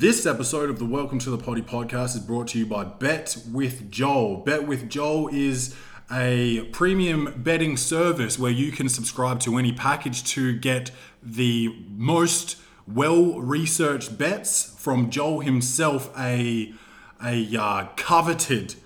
This episode of the Welcome to the Potty podcast is brought to you by Bet with Joel. Bet with Joel is a premium betting service where you can subscribe to any package to get the most well researched bets from Joel himself, a, a uh, coveted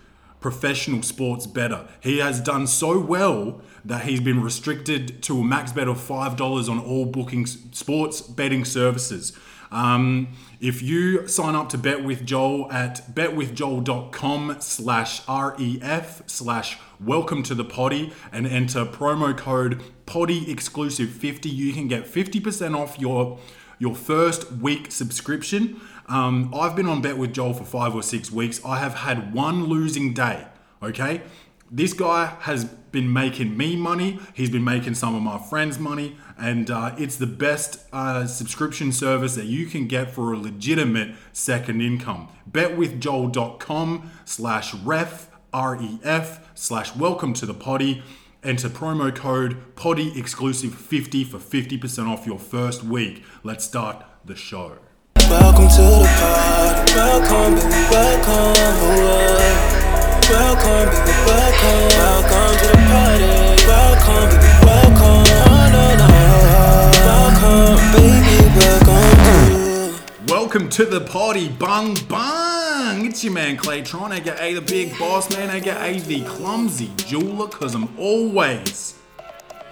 professional sports better. He has done so well that he's been restricted to a max bet of $5 on all booking sports betting services. Um, if you sign up to Bet with Joel at betwithjoel.com slash ref slash welcome to the potty and enter promo code potty exclusive 50, you can get 50% off your your first week subscription. Um, I've been on Bet with Joel for five or six weeks. I have had one losing day. Okay, this guy has been making me money. He's been making some of my friends money, and uh, it's the best uh, subscription service that you can get for a legitimate second income. Betwithjoel.com slash ref ref slash welcome to the potty. Enter promo code potty exclusive 50 for 50% off your first week. Let's start the show. Welcome to the party. Welcome, baby, welcome. Welcome, to the party, bung bung. It's your man Claytron, aka the big boss man, aka the clumsy jeweler, cause I'm always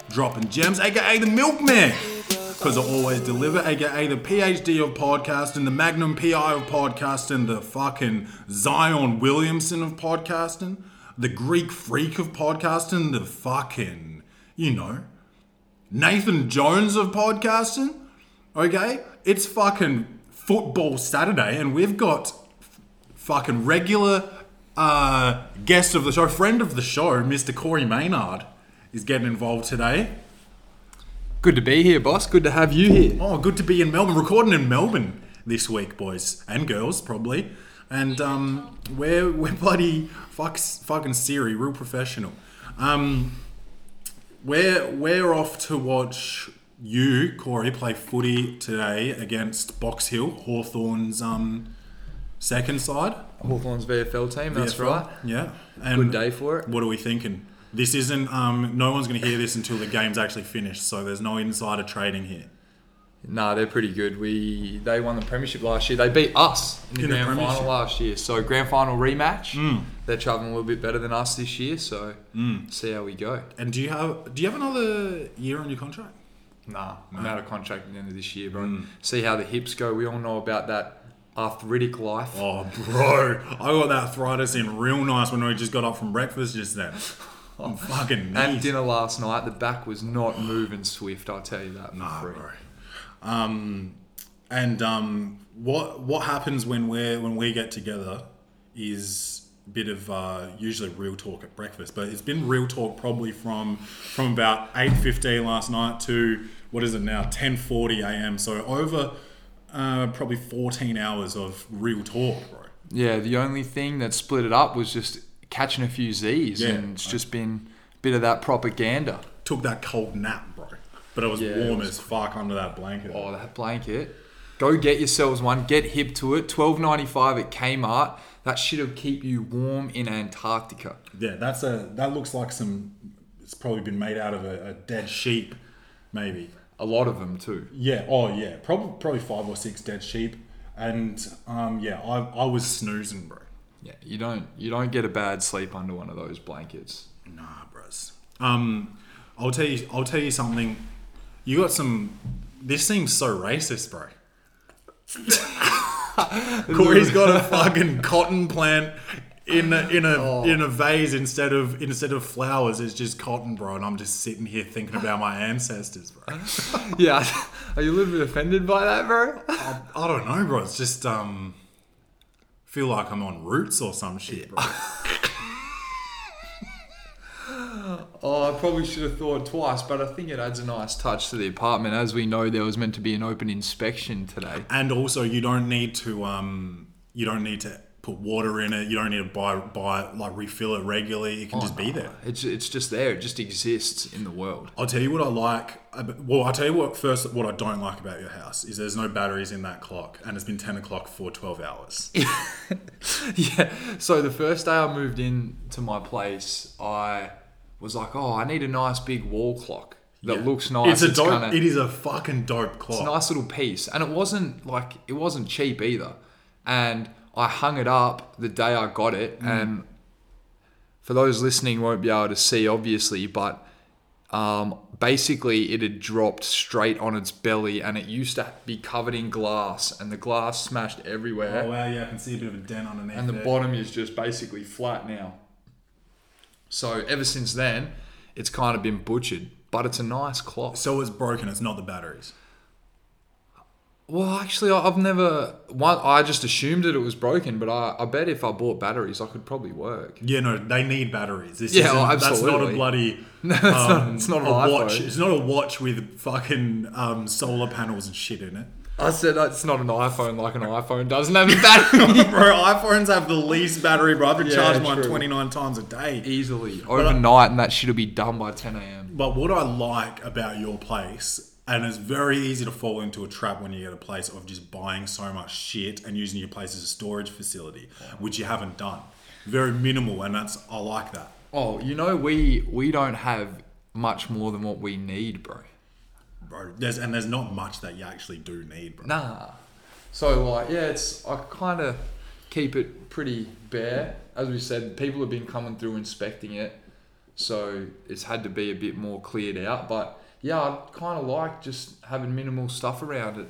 dropping gems, aka the milkman. Cause I always deliver, aka the PhD of podcasting, the Magnum PI of podcasting, the fucking Zion Williamson of podcasting, the Greek freak of podcasting, the fucking, you know, Nathan Jones of podcasting. Okay? It's fucking football Saturday, and we've got fucking regular uh, guest of the show, friend of the show, Mr. Corey Maynard, is getting involved today. Good to be here, boss. Good to have you here. Oh, good to be in Melbourne, recording in Melbourne this week, boys and girls, probably. And um, we're we're bloody fucks, fucking Siri, real professional. Um, we're we're off to watch you, Corey, play footy today against Box Hill, Hawthorn's um, second side. Hawthorn's VFL team, that's VFL. right. Yeah. And Good day for it. What are we thinking? This isn't. Um, no one's going to hear this until the game's actually finished. So there's no insider trading here. Nah, they're pretty good. We they won the premiership last year. They beat us in the In the grand final last year. So grand final rematch. Mm. They're traveling a little bit better than us this year. So see how we go. And do you have do you have another year on your contract? Nah, I'm out of contract at the end of this year, bro. Mm. See how the hips go. We all know about that arthritic life. Oh, bro, I got that arthritis in real nice when we just got up from breakfast just then. I'm fucking At dinner last night, the back was not moving swift. I'll tell you that for Nah, free. bro. Um, and um, what what happens when we when we get together is a bit of uh, usually real talk at breakfast, but it's been real talk probably from from about eight fifteen last night to what is it now ten forty a.m. So over uh, probably fourteen hours of real talk, bro. Yeah, the only thing that split it up was just catching a few Z's, Yeah. and it's just been a bit of that propaganda. Took that cold nap, but it was Yeah, it warm was- as fuck under that blanket. Oh, that blanket! Go get yourselves one. Get hip to it. Twelve ninety five at Kmart. That shit'll keep you warm in Antarctica. Yeah, that's a that looks like some. It's probably been made out of a, a dead sheep, maybe. A lot of them too. Yeah. Oh, yeah. Probably probably five or six dead sheep, and um, yeah, I, I was snoozing, bro. Yeah, you don't you don't get a bad sleep under one of those blankets. Nah, bros. Um, I'll tell you. I'll tell you something. You got some. This seems so racist, bro. Corey's got a fucking cotton plant in a, in a Oh. in a vase instead of instead of flowers. It's just cotton, bro, and I'm just sitting here thinking about my ancestors, bro. Yeah, are you a little bit offended by that, bro? I, I don't know, bro. It's just um, feel like I'm on roots or some shit, bro. Oh, I probably should have thought twice, but I think it adds a nice touch to the apartment. As we know, there was meant to be an open inspection today. and also, you don't need to um, you don't need to put water in it. You don't need to buy buy like refill it regularly. It can just be there. It's it's just there. It just exists in the world. I'll tell you what I like. Well, I'll tell you what first. What I don't like about your house is there's no batteries in that clock, and it's been ten o'clock for twelve hours. yeah. So the first day I moved in to my place, I was like, oh, I need a nice big wall clock that Yeah. looks nice. It's a dope. kinda- It is a fucking dope clock. It's a nice little piece, and it wasn't like it wasn't cheap either. And I hung it up the day I got it, Mm. and for those listening, won't be able to see obviously, but um, basically it had dropped straight on its belly, and it used to be covered in glass, and the glass smashed everywhere, Oh wow, yeah, I can see a bit of a dent underneath. and the there. bottom is just basically flat now. So ever since then, it's kind of been butchered, but it's a nice clock. So it's broken. It's not the batteries. Well, actually, I've never. One, I just assumed that it was broken, but I, I bet if I bought batteries, I could probably work. Yeah, no, they need batteries. This Yeah, isn't- oh, That's not a bloody. No, it's not- um, it's not a watch. It's not a watch with fucking um, solar panels and shit in it. I said uh, it's not an iPhone like an iPhone doesn't have a battery. bro, iPhones have the least battery, bro. I have to Yeah, charge mine true. 29 times a day. Easily overnight, and that shit'll be done by 10 a.m. But what I like about your place, and it's very easy to fall into a trap when you get a place of just buying so much shit and using your place as a storage facility, which you haven't done. Very minimal, and that's I like that. Oh, you know we we don't have much more than what we need, bro. Bro, there's and there's not much that you actually do need, bro. Nah. So like, yeah, it's I kind of keep it pretty bare. As we said, people have been coming through inspecting it, so it's had to be a bit more cleared out. But yeah, I kind of like just having minimal stuff around it.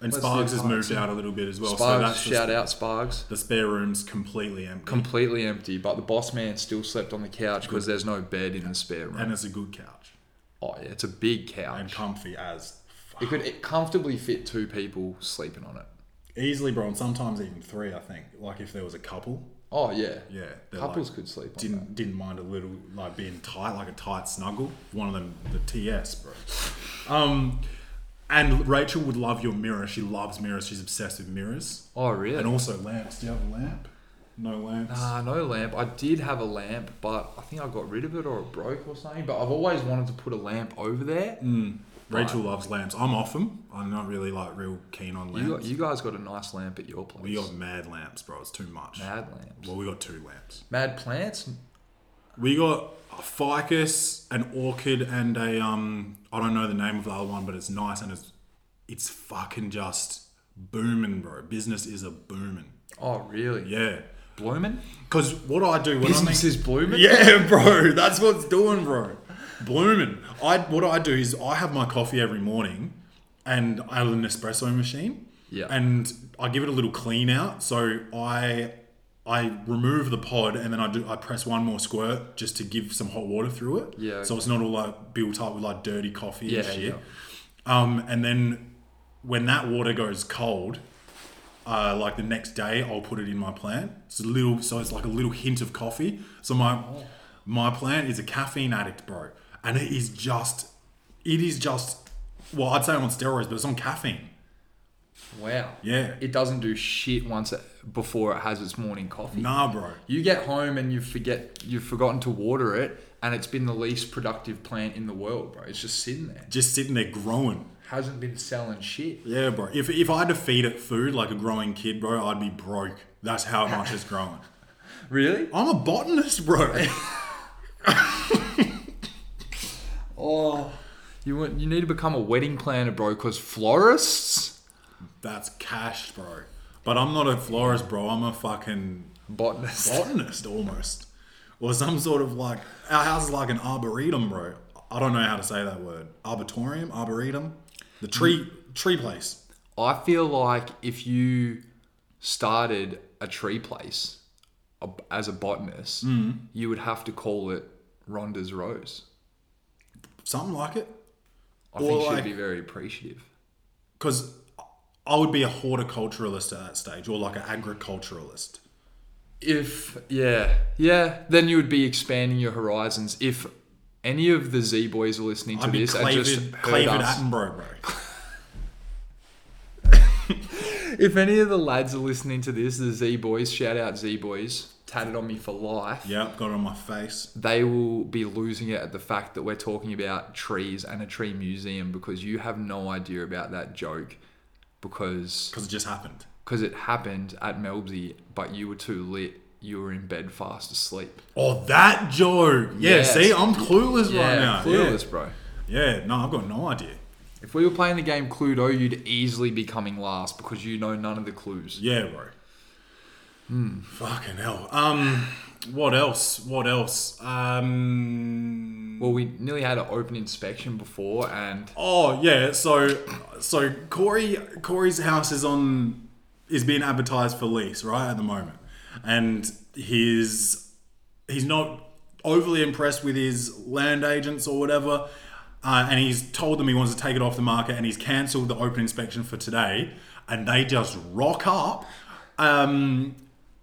And Let's Sparks has moved out a little bit as well. so Spargs, shout the, out Spargs. the spare room's completely empty. Completely empty, but the boss man still slept on the couch because there's no bed in the spare room. and it's a good couch. Oh yeah, it's a big couch. And comfy as fuck. It could it comfortably fit two people sleeping on it. easily, bro, and sometimes even three, I think. Like if there was a couple. Oh yeah, Yeah. couples like- could sleep that. didn't didn't mind a little like being tight, like a tight snuggle. One of them, the TS, bro. Um, and Rachel would love your mirror. She loves mirrors. She's obsessed with mirrors, Oh really? and also lamps. Do you have a lamp? No lamps. Nah, no lamp. I did have a lamp, but I think I got rid of it or it broke or something. But I've always wanted to put a lamp over there. Mm. Rachel loves lamps. I'm off them. I'm not really like real keen on lamps. You got, you guys got a nice lamp at your place. we got mad lamps, bro. It's too much. mad lamps. Well, we got two lamps. Mad plants. We got a ficus, an orchid, and a um. I don't know the name of the other one, but it's nice and it's it's fucking just booming, bro. Business is a booming. Oh really? Yeah. Blooming. Because what I do when Business I'm this is blooming. yeah, bro, that's what's doing, bro. Blooming. I what I do is I have my coffee every morning, and I have an espresso machine. Yeah. And I give it a little clean out. So I I remove the pod and then I do I press one more squirt just to give some hot water through it. Yeah, So it's not all like built up with like dirty coffee and Yeah, shit. yeah. Um, and then when that water goes cold, uh, like the next day, I'll put it in my plant. It's a little, so it's like a little hint of coffee. So my my plant is a caffeine addict, bro, and it is just, it is just, well, I'd say I'm on steroids, but it's on caffeine. Wow. Yeah. It doesn't do shit once it, before it has its morning coffee. Nah, bro. You get home and you forget you've forgotten to water it, and it's been the least productive plant in the world, bro. It's just sitting there. Just sitting there growing. Hasn't been selling shit. Yeah, bro. If, if I had to feed it food like a growing kid, bro, I'd be broke. That's how much it's growing. Really? I'm a botanist, bro. Oh, you want, you need to become a wedding planner, bro. Because florists, That's cash, bro. But I'm not a florist, bro. I'm a fucking botanist. botanist almost. Or some sort of like, our house is like an arboretum, bro. I don't know how to say that word. Arboretum? Arboretum? The tree tree place. I feel like if you started a tree place as a botanist, mm. you would have to call it Rhonda's Rose. Something like it. I Or think like- she'd be very appreciative. Because I would be a horticulturalist at that stage, or like an agriculturalist. If yeah, yeah, then you would be expanding your horizons. If any of the Z boys are listening to be this and just heard us, Attenborough, bro. if any of the lads are listening to this, the Z Boys, shout out Z Boys, tatted on me for life. Yep, got it on my face. They will be losing it at the fact that we're talking about trees and a tree museum because you have no idea about that joke because Because it just happened. because it happened at Melbsy, but you were too lit. You were in bed fast asleep. Oh, that joke. Yeah, Yeah, see, I'm clueless right now. clueless, bro. Yeah. yeah, no, I've got no idea. If we were playing the game Cluedo, you'd easily be coming last because you know none of the clues. Yeah, bro. Hmm. Fucking hell. Um, what else? What else? Um. Well, we nearly had an open inspection before, and Oh yeah, so so Corey Corey's house is on is being advertised for lease right at the moment, and his he's not overly impressed with his land agents or whatever, uh, and he's told them he wants to take it off the market, and he's cancelled the open inspection for today, and they just rock up. Um,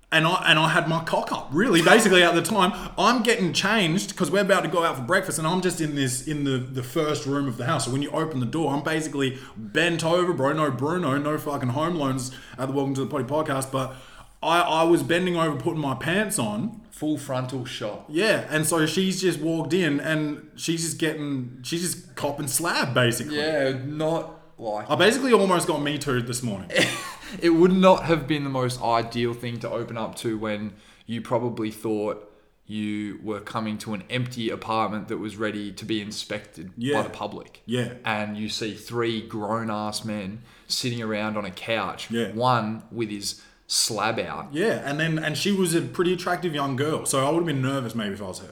and I and I had my cock up. Really, basically at the time, I'm getting changed because we're about to go out for breakfast, and I'm just in this in the the first room of the house. So when you open the door, I'm basically bent over, bro. No Bruno, no fucking home loans at the Welcome to the Potty podcast, but I I was bending over, putting my pants on. full frontal shot. Yeah, and so she's just walked in, and she's just getting she's just copping slab basically. Yeah, not like I basically almost got me too this morning. it would not have been the most ideal thing to open up to when you probably thought you were coming to an empty apartment that was ready to be inspected Yeah. by the public. Yeah. And you see three grown ass men sitting around on a couch, Yeah. one with his slab out. Yeah, and then and she was a pretty attractive young girl, so I would have been nervous maybe if I was her.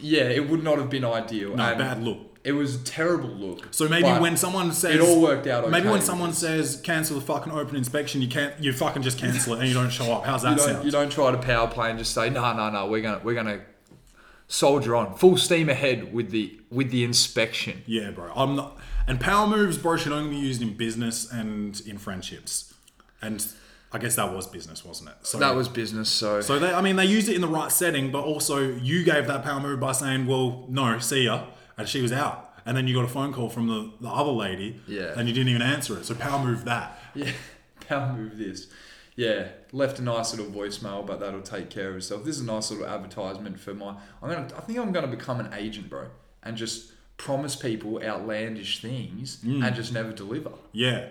Yeah, it would not have been ideal. No, and bad look. It was a terrible look. So maybe when someone says it all worked out Maybe when someone says cancel the fucking open inspection, you can't. You fucking just cancel it and you don't show up. How's that you don't, sound? you don't try to power play and just say no no no we're gonna we're gonna soldier on full steam ahead with the with the inspection Yeah, bro. I'm not. And power moves, bro, should only be used in business and in friendships. And I guess that was business, wasn't it? So that was business so, So they, I mean, they used it in the right setting, but also you gave that power move by saying, "Well, no, see ya," and she was out. And then you got a phone call from the, the other lady, Yeah. and you didn't even answer it. So power move that. yeah power move this yeah left a nice little voicemail but that'll take care of itself this is a nice little advertisement for my i'm gonna i think i'm gonna become an agent bro and just promise people outlandish things Mm. and just never deliver Yeah.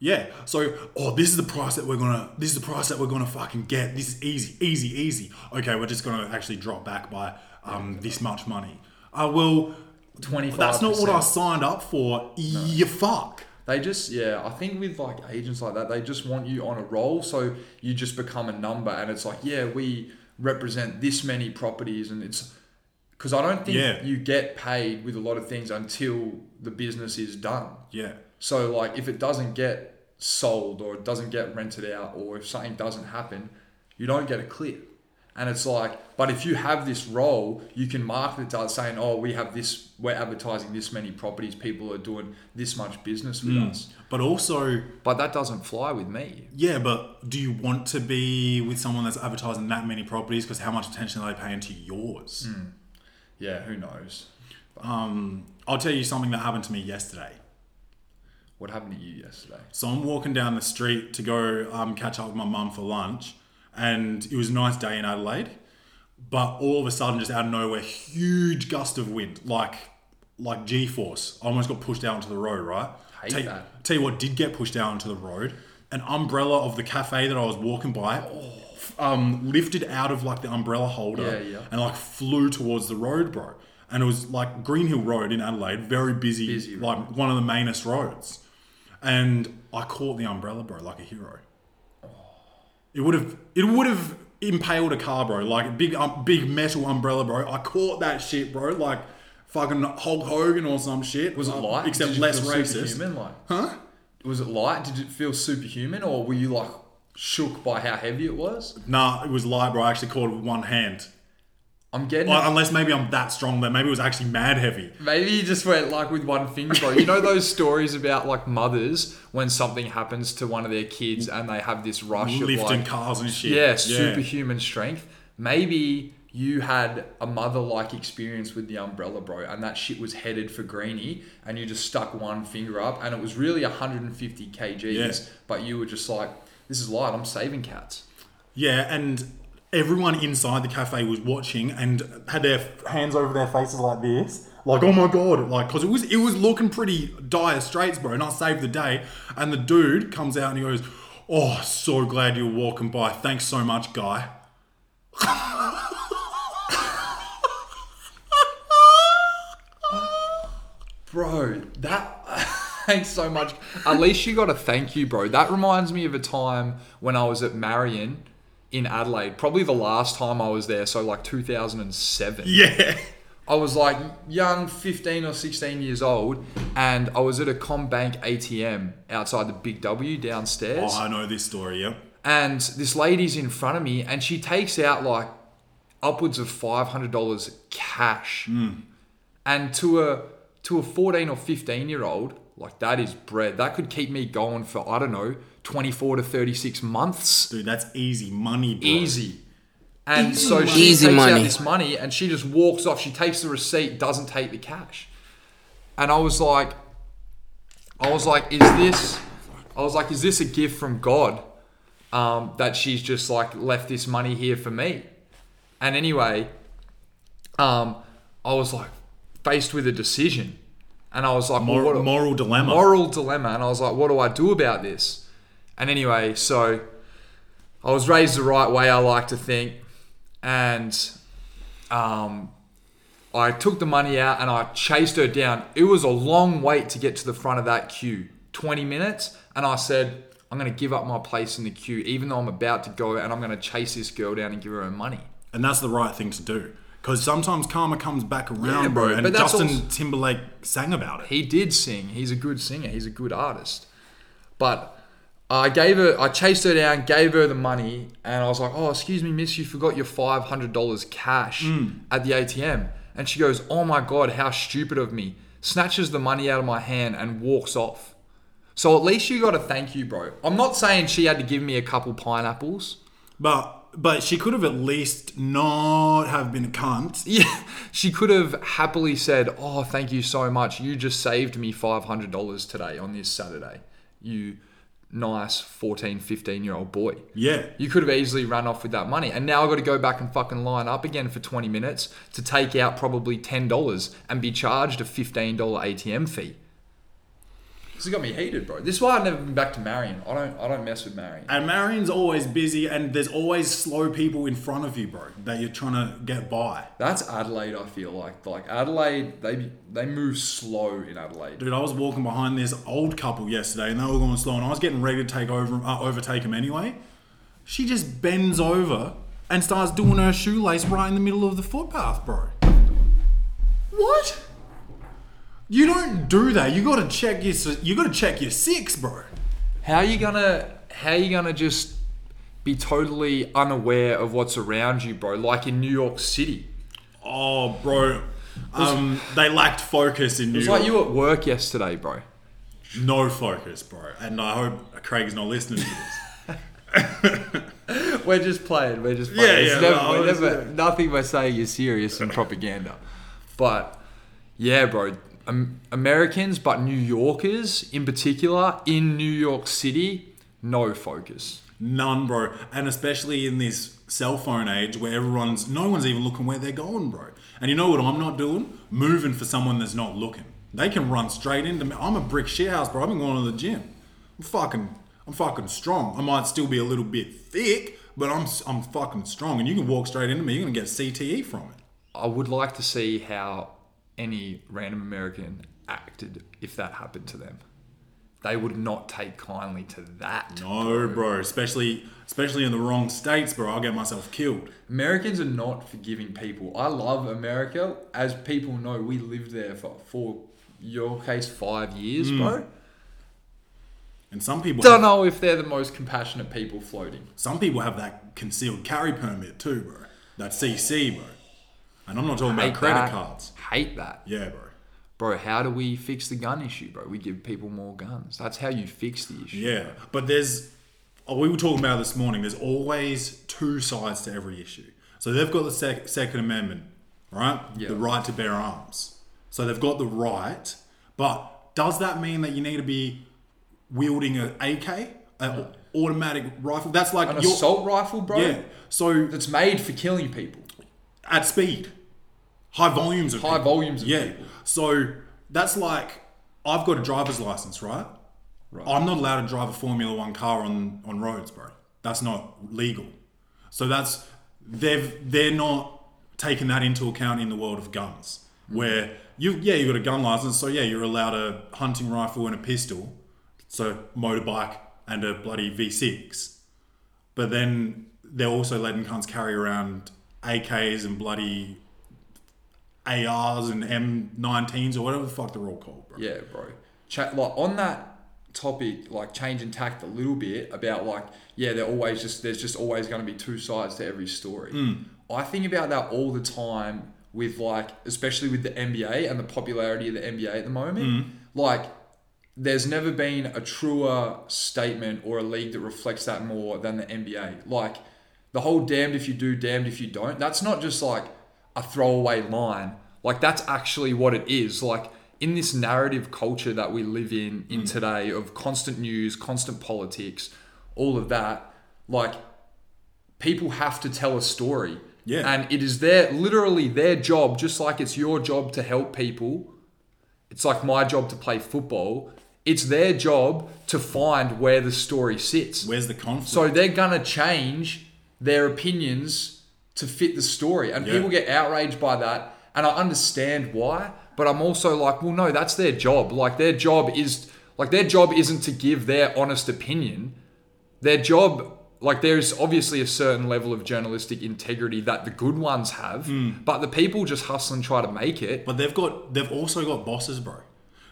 Yeah. So, oh, this is the price that we're gonna. This is the price that we're gonna fucking get. This is easy, easy, easy. Okay, we're just gonna actually drop back by um this much money. Uh, well, 25 that's not what I signed up for. You fuck. They just, yeah, I think with like agents like that, they just want you on a roll. So you just become a number and it's like, yeah, we represent this many properties. And it's because I don't think Yeah. you get paid with a lot of things until the business is done. Yeah. So, like, if it doesn't get sold or it doesn't get rented out or if something doesn't happen, you don't get a clear. And it's like, but if you have this role, you can market it to us saying, oh, we have this, we're advertising this many properties, people are doing this much business with us. But also, But that doesn't fly with me. yeah. But do you want to be with someone that's advertising that many properties? Because how much attention are they paying to yours? Yeah, who knows? Um, I'll tell you something that happened to me yesterday. What happened to you yesterday? So I'm walking down the street to go um, catch up with my mum for lunch, and it was a nice day in Adelaide. But all of a sudden, just out of nowhere, huge gust of wind, like like G-force. I almost got pushed out onto the road. Right? Hate tell, that. Tell you what, did get pushed out onto the road. An umbrella of the cafe that I was walking by, um, lifted out of like the umbrella holder Yeah, yeah. and like flew towards the road, bro. And it was like Greenhill Road in Adelaide, very busy, Busy road. like one of the mainest roads. And I caught the umbrella, bro, like a hero. It would have, it would have impaled a car, bro, like a big, um, big metal umbrella, bro. I caught that shit, bro, like fucking Hulk Hogan or some shit. Was it Uh, light? Except less racist. Superhuman, like, Huh? was it light? Did it feel superhuman, or were you like shook by how heavy it was? Nah, it was light, bro. I actually caught it with one hand. I'm getting. Well, unless maybe I'm that strong that maybe it was actually mad heavy. Maybe you just went like with one finger, bro. You know those stories about like mothers when something happens to one of their kids and they have this rush of Lifting like, cars and shit. yeah, superhuman strength. Maybe you had a mother-like experience with the umbrella, bro, and that shit was headed for Greenie, and you just stuck one finger up, and it was really 150 kgs, Yeah. but you were just like, this is light. I'm saving cats. Yeah, and everyone inside the cafe was watching and had their hands over their faces like this. Like, oh my god, like, cause it was it was looking pretty dire straits, bro. And I saved the day. And the dude comes out and he goes, "Oh, so glad you're walking by. Thanks so much, guy." Bro, that thanks so much. At least you got a thank you, bro. That reminds me of a time when I was at Marion in Adelaide. Probably the last time I was there, so like 2007. Yeah. I was like young, 15 or 16 years old, and I was at a CommBank ATM outside the Big W downstairs. Oh, I know this story. Yeah. And this lady's in front of me, and she takes out like upwards of five hundred dollars cash. Hmm. And to a to a fourteen or fifteen year old, like that is bread. That could keep me going for I don't know twenty four to thirty six months, Dude, that's easy money, bro. easy. And Easy so she Easy takes out this money, and she just walks off. She takes the receipt, doesn't take the cash. And I was like, I was like, is this? I was like, is this a gift from God? Um, that she's just like left this money here for me. And anyway, um, I was like faced with a decision, and I was like, well, what do- moral dilemma. moral dilemma, and I was like, what do I do about this? And anyway, so I was raised the right way, I like to think, and um, I took the money out and I chased her down. It was a long wait to get to the front of that queue, 20 minutes, and I said, I'm going to give up my place in the queue, even though I'm about to go, and I'm going to chase this girl down and give her her money. And that's the right thing to do. Because sometimes karma comes back around, Yeah, bro. And but Justin also- Timberlake sang about it. He did sing. He's a good singer. He's a good artist. But I gave her, I chased her down, gave her the money, and I was like, "Oh, excuse me, miss, you forgot your five hundred dollars cash hmm. at the ATM." And she goes, "Oh my god, how stupid of me!" Snatches the money out of my hand and walks off. So at least you got a thank you, bro. I'm not saying she had to give me a couple pineapples. But but she could have at least not have been a cunt. Yeah, she could have happily said, "Oh, thank you so much. You just saved me $500 today on this Saturday. You nice 14, 15 year old boy." Yeah. You could have easily run off with that money. And now I've got to go back and fucking line up again for 20 minutes to take out probably $10 and be charged a $15 ATM fee. This has got me heated, bro. This is why I've never been back to Marion. I don't I don't mess with Marion. And Marion's always busy, and there's always slow people in front of you, bro, that you're trying to get by. That's Adelaide, I feel like. Like Adelaide, they they move slow in Adelaide. Dude, I was walking behind this old couple yesterday, and they were going slow, and I was getting ready to take over, uh, overtake them anyway. She just bends over and starts doing her shoelace right in the middle of the footpath, bro. What? You don't do that. You gotta check your you gotta check your six, bro. How are you gonna how are you gonna just be totally unaware of what's around you, bro? Like in New York City. Oh, bro. Um, they lacked focus in New York. It's York. like you at work yesterday, bro. no focus, bro. And I hope Craig's not listening to this. We're just playing. We're just Yeah, playing. yeah, It's never, no, never, nothing we're saying is serious and propaganda. But yeah, bro. Um, Americans, but New Yorkers in particular, in New York City, no focus. None, bro. And especially in this cell phone age where everyone's, no one's even looking where they're going, bro. And you know what I'm not doing? Moving for someone that's not looking. They can run straight into me. I'm a brick shithouse, bro. I've been going to the gym. I'm fucking, I'm fucking strong. I might still be a little bit thick, but I'm, I'm fucking strong. And you can walk straight into me. You're gonna get CTE from it. I would like to see how any random American acted if that happened to them. They would not take kindly to that. No, bro. Especially, especially in the wrong states, bro. I'll get myself killed. Americans are not forgiving people. I love America. As people know, we lived there for, for your case, five years, hmm. bro. And some people, Don't have, know if they're the most compassionate people floating. some people have that concealed carry permit too, bro. That CC, bro. And I'm not talking about credit that. cards. Hate that. Yeah, bro. Bro, how do we fix the gun issue, bro? We give people more guns. That's how you fix the issue. Yeah, but there's. Oh, we were talking about this morning. There's always two sides to every issue. So they've got the sec- Second Amendment, right? Yeah. The right to bear arms. So they've got the right, but does that mean that you need to be wielding an AK? Uh, automatic rifle. That's like An your assault rifle, bro. yeah. So That's made for killing people. at speed, high volumes of High people. volumes of yeah. people. So that's like I've got a driver's license, right? Right. I'm not allowed to drive a Formula One car on on roads, bro. That's not legal. So that's they've they're not taking that into account in the world of guns, mm-hmm. where you yeah you got a gun license, so yeah you're allowed a hunting rifle and a pistol, so motorbike and a bloody V6, but then they're also letting cunts carry around AKs and bloody ARs and M19s or whatever the fuck they're all called, bro. Yeah, bro. Like on that topic, like changing tact a little bit about like, yeah, they're always just there's just always going to be two sides to every story. Mm. I think about that all the time with like, especially with the NBA and the popularity of the NBA at the moment. Mm. Like, there's never been a truer statement or a league that reflects that more than the NBA. Like, the whole damned if you do, damned if you don't. That's not just like a throwaway line. Like that's actually what it is. Like in this narrative culture that we live in in hmm. today of constant news, constant politics, all of that, like people have to tell a story. Yeah. And it is their literally their job, just like it's your job to help people. It's like my job to play football. It's their job to find where the story sits. Where's the conflict? So they're gonna change their opinions to fit the story, and Yeah. people get outraged by that, and I understand why. But I'm also like, well, no, that's their job. Like their job is like their job isn't to give their honest opinion. Their job, like there's obviously a certain level of journalistic integrity that the good ones have, Hmm. but the people just hustle and try to make it. But they've got they've also got bosses, bro.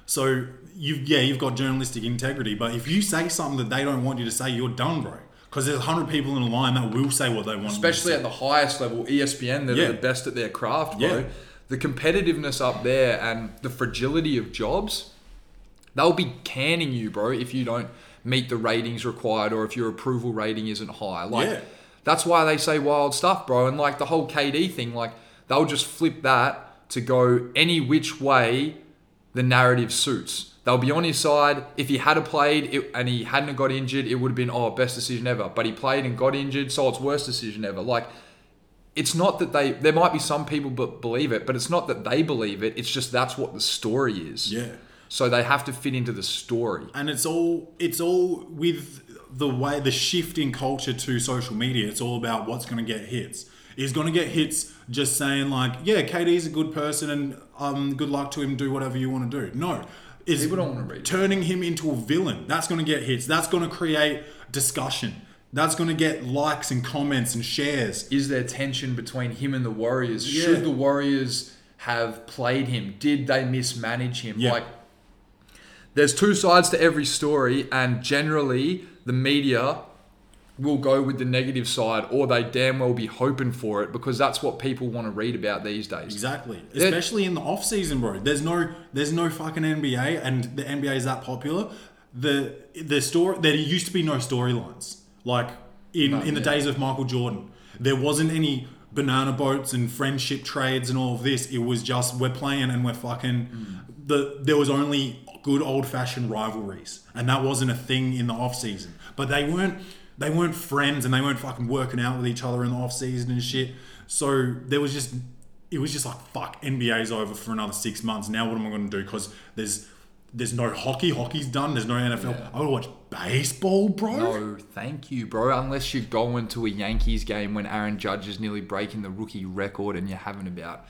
So you've yeah, you've got journalistic integrity, but if you say something that they don't want you to say, you're done, bro. Because there's hundred people in a line that will say what they want. especially at the highest level, ESPN, they're Yeah. the best at their craft, bro. Yeah. The competitiveness up there and the fragility of jobs, they'll be canning you, bro, if you don't meet the ratings required or if your approval rating isn't high. Like Yeah. that's why they say wild stuff, bro. And like the whole KD thing, like they'll just flip that to go any which way the narrative suits. They'll be on his side. If he had a played it, and he hadn't got injured, it would have been oh best decision ever. But he played and got injured, so it's worst decision ever. Like it's not that they. There might be some people but believe it, but it's not that they believe it. It's just that's what the story is. Yeah. So they have to fit into the story. and it's all it's all with the way the shift in culture to social media. It's all about what's going to get hits. Is going to get hits just saying like, yeah, KD's a good person and um, good luck to him. Do whatever you want to do. No, is People don't wanna read that. turning him into a villain. That's going to get hits. That's going to create discussion. That's going to get likes and comments and shares. Is there tension between him and the Warriors? Yeah. Should the Warriors have played him? Did they mismanage him? Yeah. Like, there's two sides to every story, and generally the media will go with the negative side, or they damn well be hoping for it because that's what people want to read about these days. Exactly. They're- Especially in the off season, bro. There's no there's no fucking NBA and the NBA is that popular. The the story there used to be no storylines. Like in, No, in the yeah. days of Michael Jordan. There wasn't any banana boats and friendship trades and all of this. It was just we're playing and we're fucking Mm. the there was only good old fashioned rivalries. And that wasn't a thing in the off season. But they weren't they weren't friends and they weren't fucking working out with each other in the off season and shit. So there was just it was just like fuck NBA's over for another six months. Now what am I going to do? Because there's there's no hockey. Hockey's done. There's no NFL. Yeah. I want to watch baseball, bro. No, thank you, bro. Unless you're going to a Yankees game when Aaron Judge is nearly breaking the rookie record and you're having about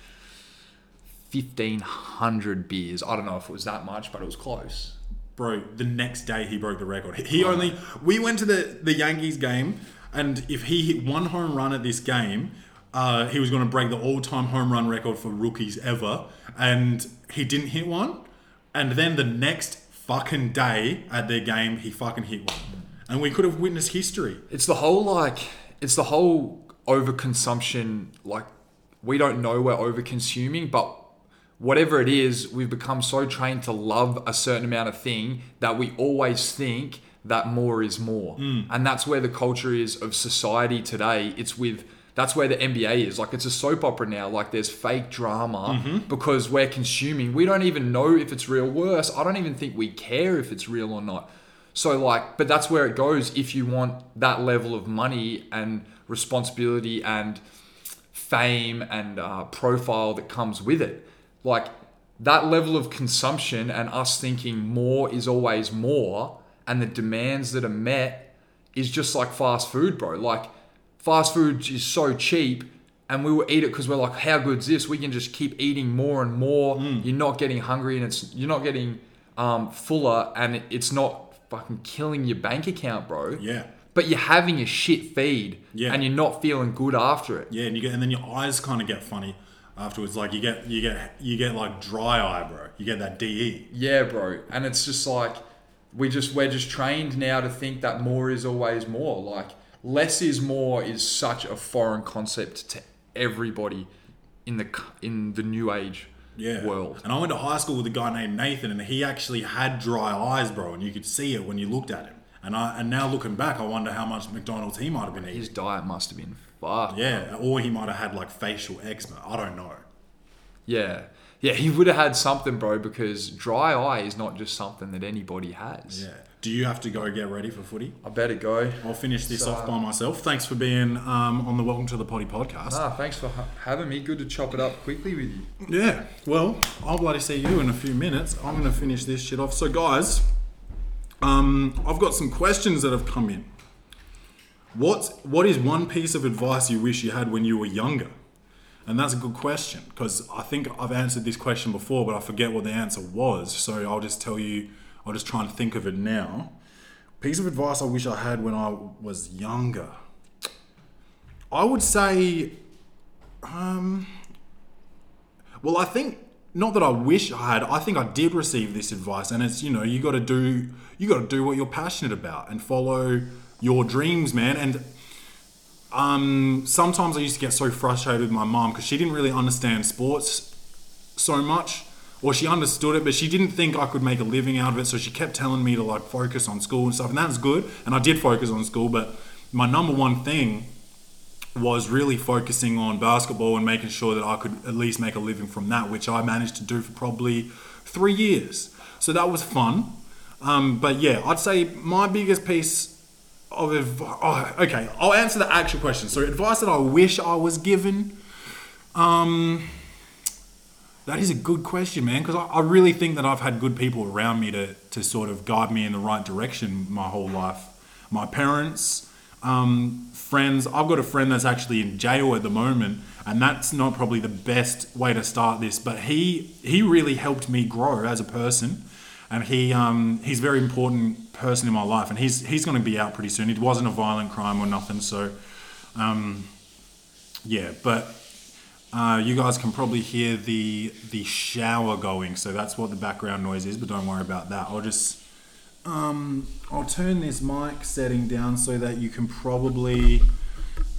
1,500 beers. I don't know if it was that much, but it was close. Bro, the next day he broke the record. He only we went to the the Yankees game, and if he hit one home run at this game, uh, he was going to break the all time home run record for rookies ever. And he didn't hit one. And then the next fucking day at their game, he fucking hit one. And we could have witnessed history. It's the whole like it's the whole overconsumption. Like we don't know we're overconsuming, but whatever it is, we've become so trained to love a certain amount of thing that we always think that more is more, and that's where the culture is of society today. It's with that's where the NBA is. Like it's a soap opera now. Like there's fake drama because we're consuming. We don't even know if it's real. Worse, I don't even think we care if it's real or not. So like, but that's where it goes if you want that level of money and responsibility and fame and uh, profile that comes with it. Like that level of consumption and us thinking more is always more, and the demands that are met is just like fast food, bro. Like fast food is so cheap. And we will eat it because we're like, how good's this? We can just keep eating more and more. Mm. You're not getting hungry, and it's you're not getting um, fuller, and it's not fucking killing your bank account, bro. Yeah. But you're having a shit feed, Yeah. and you're not feeling good after it. Yeah, and you get and then your eyes kind of get funny afterwards. Like you get you get you get like dry eye, bro. You get that. DE. Yeah, bro. And it's just like we just we're just trained now to think that more is always more. Like less is more is such a foreign concept to everybody in the in the new age Yeah. world. And I went to high school with a guy named Nathan, and he actually had dry eyes, bro, and you could see it when you looked at him. And I and now looking back, I wonder how much McDonald's he might have been eating. His diet must have been fucked. Yeah, or he might have had like facial eczema. I don't know. Yeah. Yeah, he would have had something, bro, because dry eye is not just something that anybody has. Yeah. Do you have to go get ready for footy? I better go. I'll finish this So- off by myself. Thanks for being um, on the Welcome to the Potty podcast. Ah, thanks for ha- having me. Good to chop it up quickly with you. Yeah, well, I'll bloody see you in a few minutes. I'm going to finish this shit off. So, guys, um, I've got some questions that have come in. What What is one piece of advice you wish you had when you were younger? And that's a good question because I think I've answered this question before, but I forget what the answer was. So I'll just tell you. I'll just try and think of it now. Piece of advice I wish I had when I was younger. I would say um, well, I think not that I wish I had. I think I did receive this advice, and it's you know you got to do you got to do what you're passionate about and follow your dreams, man. And um, sometimes I used to get so frustrated with my mom because she didn't really understand sports so much, or she understood it, but she didn't think I could make a living out of it. So she kept telling me to like focus on school and stuff, and that's good. And I did focus on school, but my number one thing was really focusing on basketball and making sure that I could at least make a living from that, which I managed to do for probably three years. So that was fun. Um, but yeah, I'd say my biggest piece of advice. Oh, okay, I'll answer the actual question. So advice that I wish I was given. Um, that is a good question, man, because I, I really think that I've had good people around me to, to sort of guide me in the right direction my whole life. My parents, um, friends. I've got a friend that's actually in jail at the moment, and that's not probably the best way to start this. But he he really helped me grow as a person, and he um, he's a very important person in my life, and he's he's going to be out pretty soon. It wasn't a violent crime or nothing, so um, yeah. But uh, you guys can probably hear the the shower going, so that's what the background noise is. But don't worry about that. I'll just um, I'll turn this mic setting down so that you can probably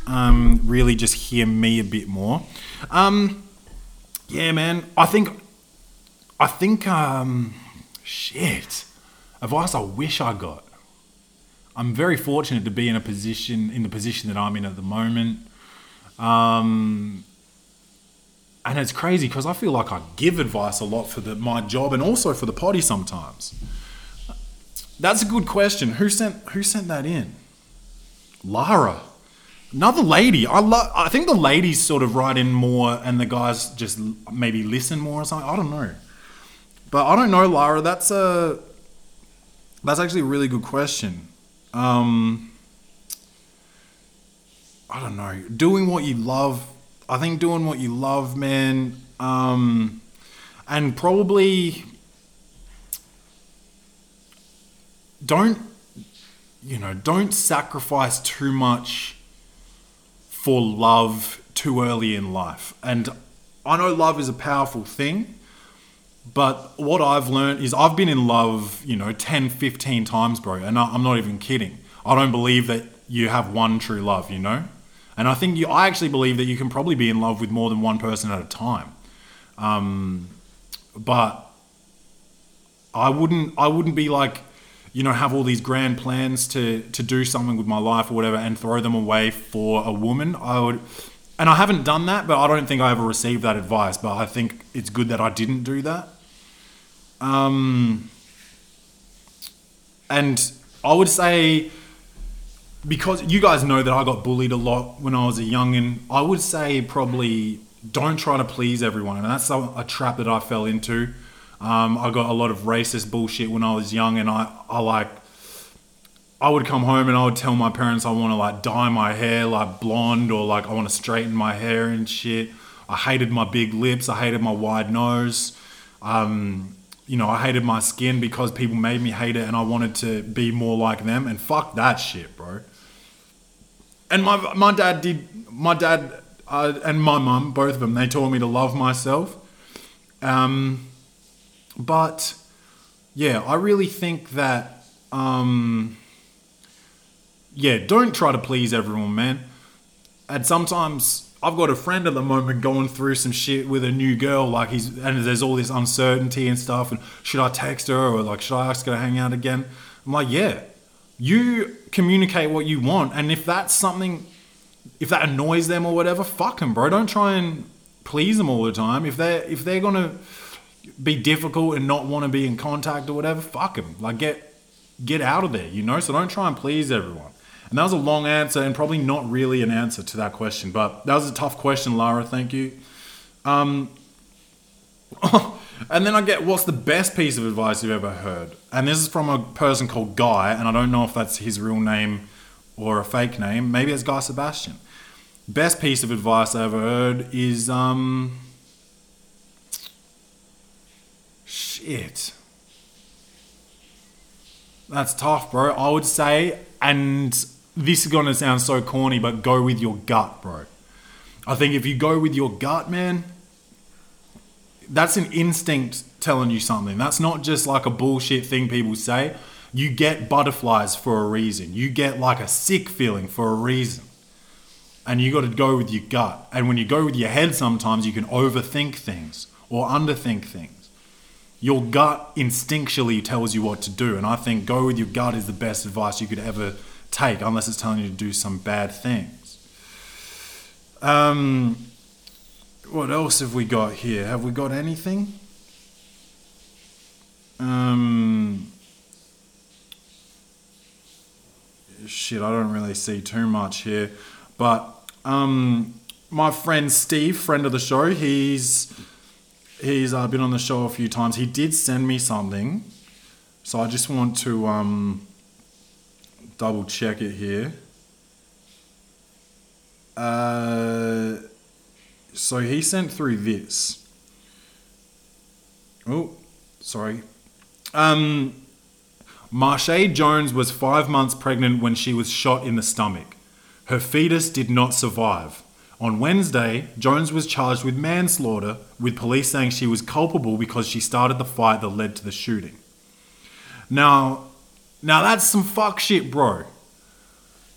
um, really just hear me a bit more. Um, yeah, man. I think I think um, shit. Advice I wish I got. I'm very fortunate to be in a position in the position that I'm in at the moment. Um, and it's crazy because I feel like I give advice a lot for the, my job and also for the potty sometimes. That's a good question. Who sent who sent that in? Lara. Another lady. I love I think the ladies sort of write in more and the guys just maybe listen more or something. I don't know. But I don't know, Lara. That's a that's actually a really good question. Um I don't know. Doing what you love. I think doing what you love, man. Um, and probably don't, you know, don't sacrifice too much for love too early in life. And I know love is a powerful thing, but what I've learned is I've been in love, you know, 10, 15 times, bro. And I- I'm not even kidding. I don't believe that you have one true love, you know? And I think you, I actually believe that you can probably be in love with more than one person at a time. Um, but I wouldn't, I wouldn't be like, you know, have all these grand plans to, to do something with my life or whatever and throw them away for a woman. I would, and I haven't done that, but I don't think I ever received that advice. But I think it's good that I didn't do that. Um, and I would say because you guys know that I got bullied a lot when I was a youngin. I would say probably don't try to please everyone, and that's a, a trap that I fell into. Um, I got a lot of racist bullshit when I was young, and I, I like I would come home and I would tell my parents I want to like dye my hair like blonde or like I want to straighten my hair and shit. I hated my big lips. I hated my wide nose. Um, you know, I hated my skin because people made me hate it and I wanted to be more like them. And fuck that shit, bro. And my, my dad did, my dad uh, and my mum, both of them, they taught me to love myself. Um, but yeah, I really think that. Um, yeah, don't try to please everyone, man. And sometimes I've got a friend at the moment going through some shit with a new girl, like he's and there's all this uncertainty and stuff. And should I text her or like should I ask her to hang out again? I'm like, yeah, you communicate what you want, and if that's something, if that annoys them or whatever, fuck them, bro. Don't try and please them all the time. If they're if they're gonna be difficult and not want to be in contact or whatever, fuck them. Like get get out of there, you know. So don't try and please everyone. And that was a long answer and probably not really an answer to that question, but that was a tough question, Lara. Thank you. Um, and then I get, what's the best piece of advice you've ever heard? And this is from a person called Guy, and I don't know if that's his real name or a fake name. Maybe it's Guy Sebastian. Best piece of advice I ever heard is, um, shit. That's tough, bro. I would say, and this is gonna sound so corny, but go with your gut, bro. I think if you go with your gut, man, that's an instinct telling you something. That's not just like a bullshit thing people say. You get butterflies for a reason. You get like a sick feeling for a reason. And you got to go with your gut. And when you go with your head, sometimes you can overthink things or underthink things. Your gut instinctually tells you what to do. And I think go with your gut is the best advice you could ever take unless it's telling you to do some bad things. Um, what else have we got here? Have we got anything? Um, shit, I don't really see too much here, but um, my friend Steve, friend of the show, he's he's uh, been on the show a few times. He did send me something, so I just want to um, double check it here. Uh, so he sent through this. Oh, sorry. Um, Marshae Jones was five months pregnant when she was shot in the stomach. Her fetus did not survive. On Wednesday, Jones was charged with manslaughter, with police saying she was culpable because she started the fight that led to the shooting. Now, now that's some fuck shit, bro.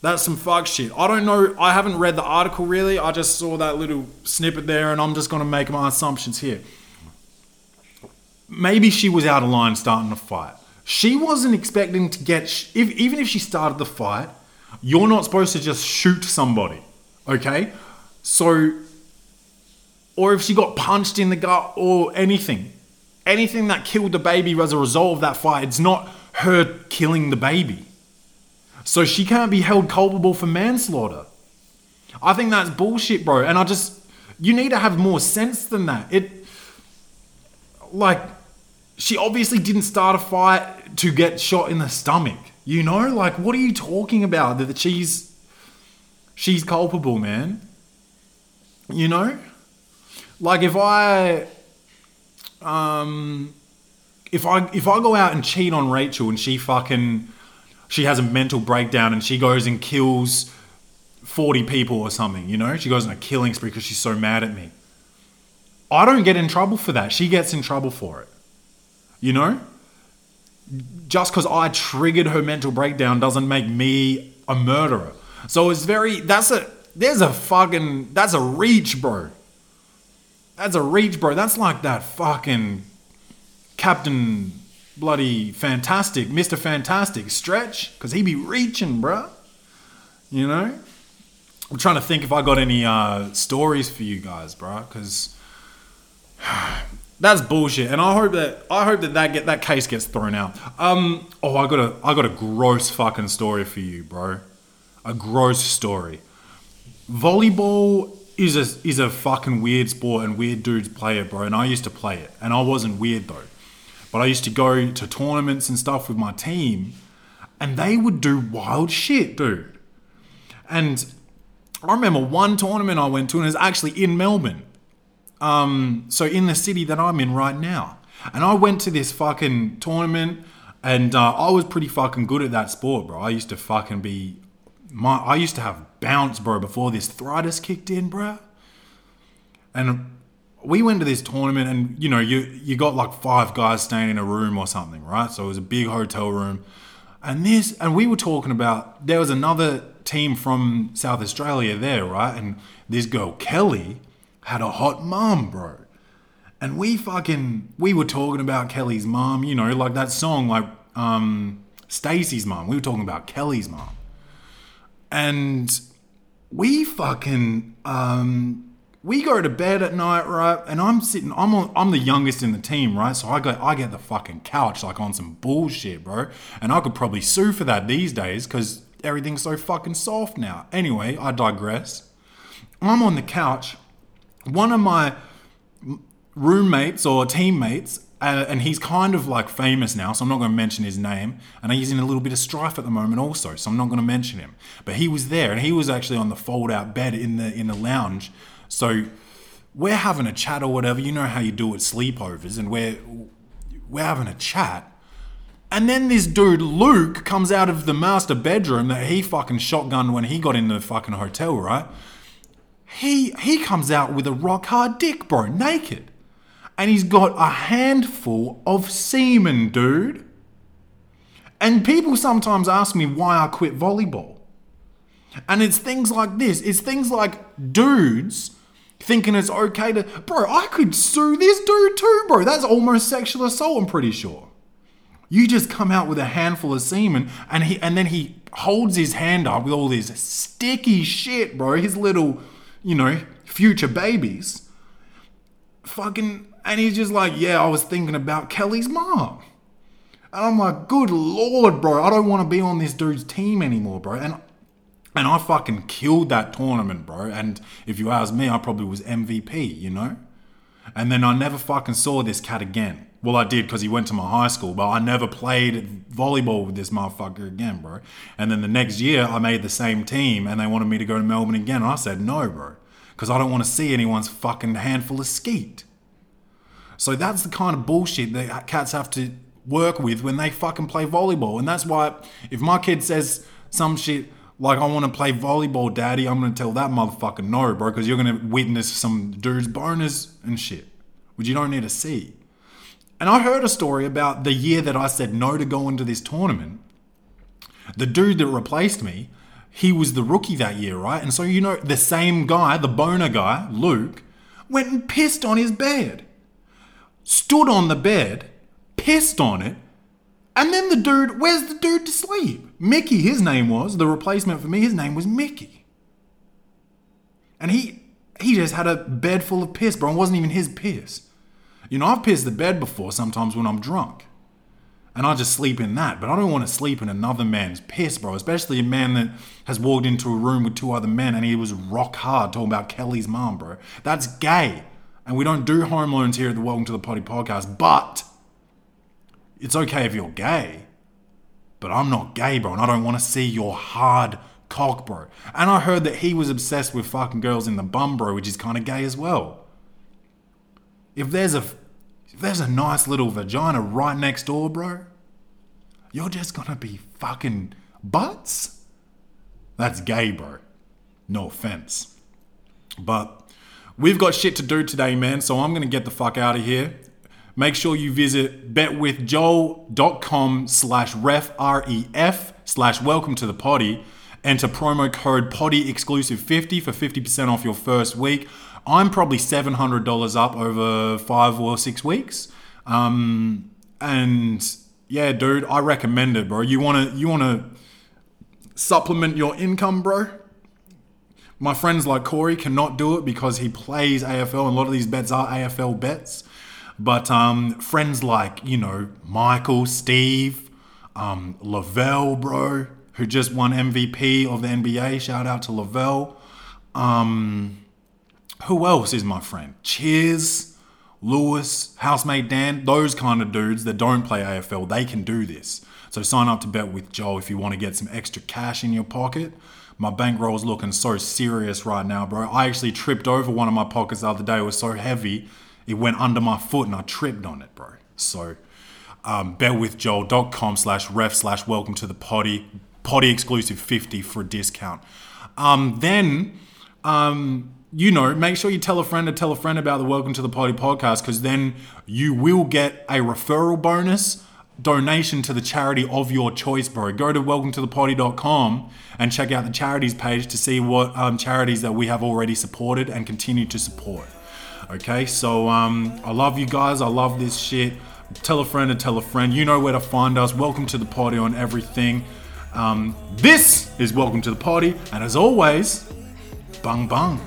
That's some fuck shit. I don't know. I haven't read the article really. I just saw that little snippet there, and I'm just gonna make my assumptions here. Maybe she was out of line starting the fight. She wasn't expecting to get. If even if she started the fight, you're not supposed to just shoot somebody, okay? So, or if she got punched in the gut or anything, anything that killed the baby as a result of that fight, it's not her killing the baby. So she can't be held culpable for manslaughter. I think that's bullshit, bro. And I just, you need to have more sense than that. It, like, she obviously didn't start a fight to get shot in the stomach. You know, like, what are you talking about? That she's, she's culpable, man. You know, like if I, um, if I if I go out and cheat on Rachel and she fucking she has a mental breakdown and she goes and kills 40 people or something, you know? She goes on a killing spree because she's so mad at me. I don't get in trouble for that. She gets in trouble for it. You know? Just because I triggered her mental breakdown doesn't make me a murderer. So it's very, that's a, there's a fucking, that's a reach, bro. That's a reach, bro. That's like that fucking Captain bloody fantastic, Mr. Fantastic stretch, because he be reaching, bruh. You know? I'm trying to think if I got any uh, stories for you guys, bruh, because That's bullshit, and I hope that I hope that that get that case gets thrown out. Um, oh, I got a I got a gross fucking story for you, bro. A gross story. Volleyball is a is a fucking weird sport, and weird dudes play it, bro. And I used to play it, and I wasn't weird though. But I used to go to tournaments and stuff with my team, and they would do wild shit, dude. And I remember one tournament I went to, and it was actually in Melbourne. Um, so in the city that I'm in right now. And I went to this fucking tournament, and uh, I was pretty fucking good at that sport, bro. I used to fucking be, my I used to have bounce, bro, before this arthritis kicked in, bro. And we went to this tournament, and you know, you you got like five guys staying in a room or something, right? So it was a big hotel room, and this, and we were talking about there was another team from South Australia there, right? And this girl Kelly had a hot mom, bro. And we fucking we were talking about Kelly's mom, you know, like that song, like um Stacy's mom. We were talking about Kelly's mom. And we fucking um we go to bed at night, right? And I'm sitting, I'm on, I'm the youngest in the team, right? So I go, I get the fucking couch like on some bullshit, bro. And I could probably sue for that these days because everything's so fucking soft now. Anyway, I digress. I'm on the couch. One of my roommates or teammates, uh, and he's kind of like famous now, so I'm not going to mention his name. And he's in a little bit of strife at the moment, also, so I'm not going to mention him. But he was there, and he was actually on the fold-out bed in the in the lounge. So we're having a chat or whatever. You know how you do at sleepovers, and we're we're having a chat. And then this dude, Luke, comes out of the master bedroom that he fucking shotgunned when he got in the fucking hotel, right? He he comes out with a rock hard dick, bro, naked. And he's got a handful of semen, dude. And people sometimes ask me why I quit volleyball. And it's things like this. It's things like dudes thinking it's okay to. Bro, I could sue this dude too, bro. That's almost sexual assault, I'm pretty sure. You just come out with a handful of semen and he and then he holds his hand up with all this sticky shit, bro. His little, you know, future babies. Fucking and he's just like, yeah, I was thinking about Kelly's mom. And I'm like, good lord, bro, I don't want to be on this dude's team anymore, bro. And and I fucking killed that tournament, bro. And if you ask me, I probably was MVP, you know? And then I never fucking saw this cat again. Well, I did because he went to my high school, but I never played volleyball with this motherfucker again, bro. And then the next year, I made the same team and they wanted me to go to Melbourne again. And I said no, bro, because I don't want to see anyone's fucking handful of skeet. So that's the kind of bullshit that cats have to work with when they fucking play volleyball. And that's why if my kid says some shit like, I want to play volleyball, daddy, I'm going to tell that motherfucker no, bro, because you're going to witness some dude's boners and shit, which you don't need to see. And I heard a story about the year that I said no to go into this tournament. The dude that replaced me, he was the rookie that year, right? And so, you know, the same guy, the boner guy, Luke, went and pissed on his bed. Stood on the bed, pissed on it, and then the dude, where's the dude to sleep? Mickey, his name was, the replacement for me, his name was Mickey. And he he just had a bed full of piss, bro. It wasn't even his piss. You know, I've pissed the bed before sometimes when I'm drunk. And I just sleep in that. But I don't want to sleep in another man's piss, bro. Especially a man that has walked into a room with two other men and he was rock hard talking about Kelly's mom, bro. That's gay. And we don't do home loans here at the Welcome to the Potty podcast. But it's okay if you're gay. But I'm not gay, bro. And I don't want to see your hard cock, bro. And I heard that he was obsessed with fucking girls in the bum, bro, which is kind of gay as well. If there's a if there's a nice little vagina right next door, bro, you're just gonna be fucking butts. That's gay, bro. No offense. But we've got shit to do today, man, so I'm gonna get the fuck out of here. Make sure you visit betwithjoel.com slash ref, R-E-F, slash welcome to the potty. Enter promo code potty exclusive 50 for 50% off your first week. I'm probably $700 up over five or six weeks. Um, and yeah, dude, I recommend it, bro. You wanna you wanna supplement your income, bro? My friends like Corey cannot do it because he plays AFL, and a lot of these bets are AFL bets. But um, friends like, you know, Michael, Steve, um, Lavelle, bro, who just won MVP of the NBA. Shout out to Lavelle. Um, who else is my friend? Cheers, Lewis, housemate Dan, those kind of dudes that don't play AFL, they can do this. So sign up to Bet with Joel if you want to get some extra cash in your pocket. My bankroll is looking so serious right now, bro. I actually tripped over one of my pockets the other day. It was so heavy, it went under my foot and I tripped on it, bro. So, um, betwithjoel.com slash ref slash welcome to the potty. Potty exclusive 50 for a discount. Um, then, um, you know, make sure you tell a friend to tell a friend about the Welcome to the Potty podcast because then you will get a referral bonus donation to the charity of your choice, bro. Go to welcometothepotty.com and check out the charities page to see what um, charities that we have already supported and continue to support. Okay, so um, I love you guys. I love this shit. Tell a friend and tell a friend. You know where to find us. Welcome to the potty on everything. Um, this is Welcome to the Potty, and as always, bung bung.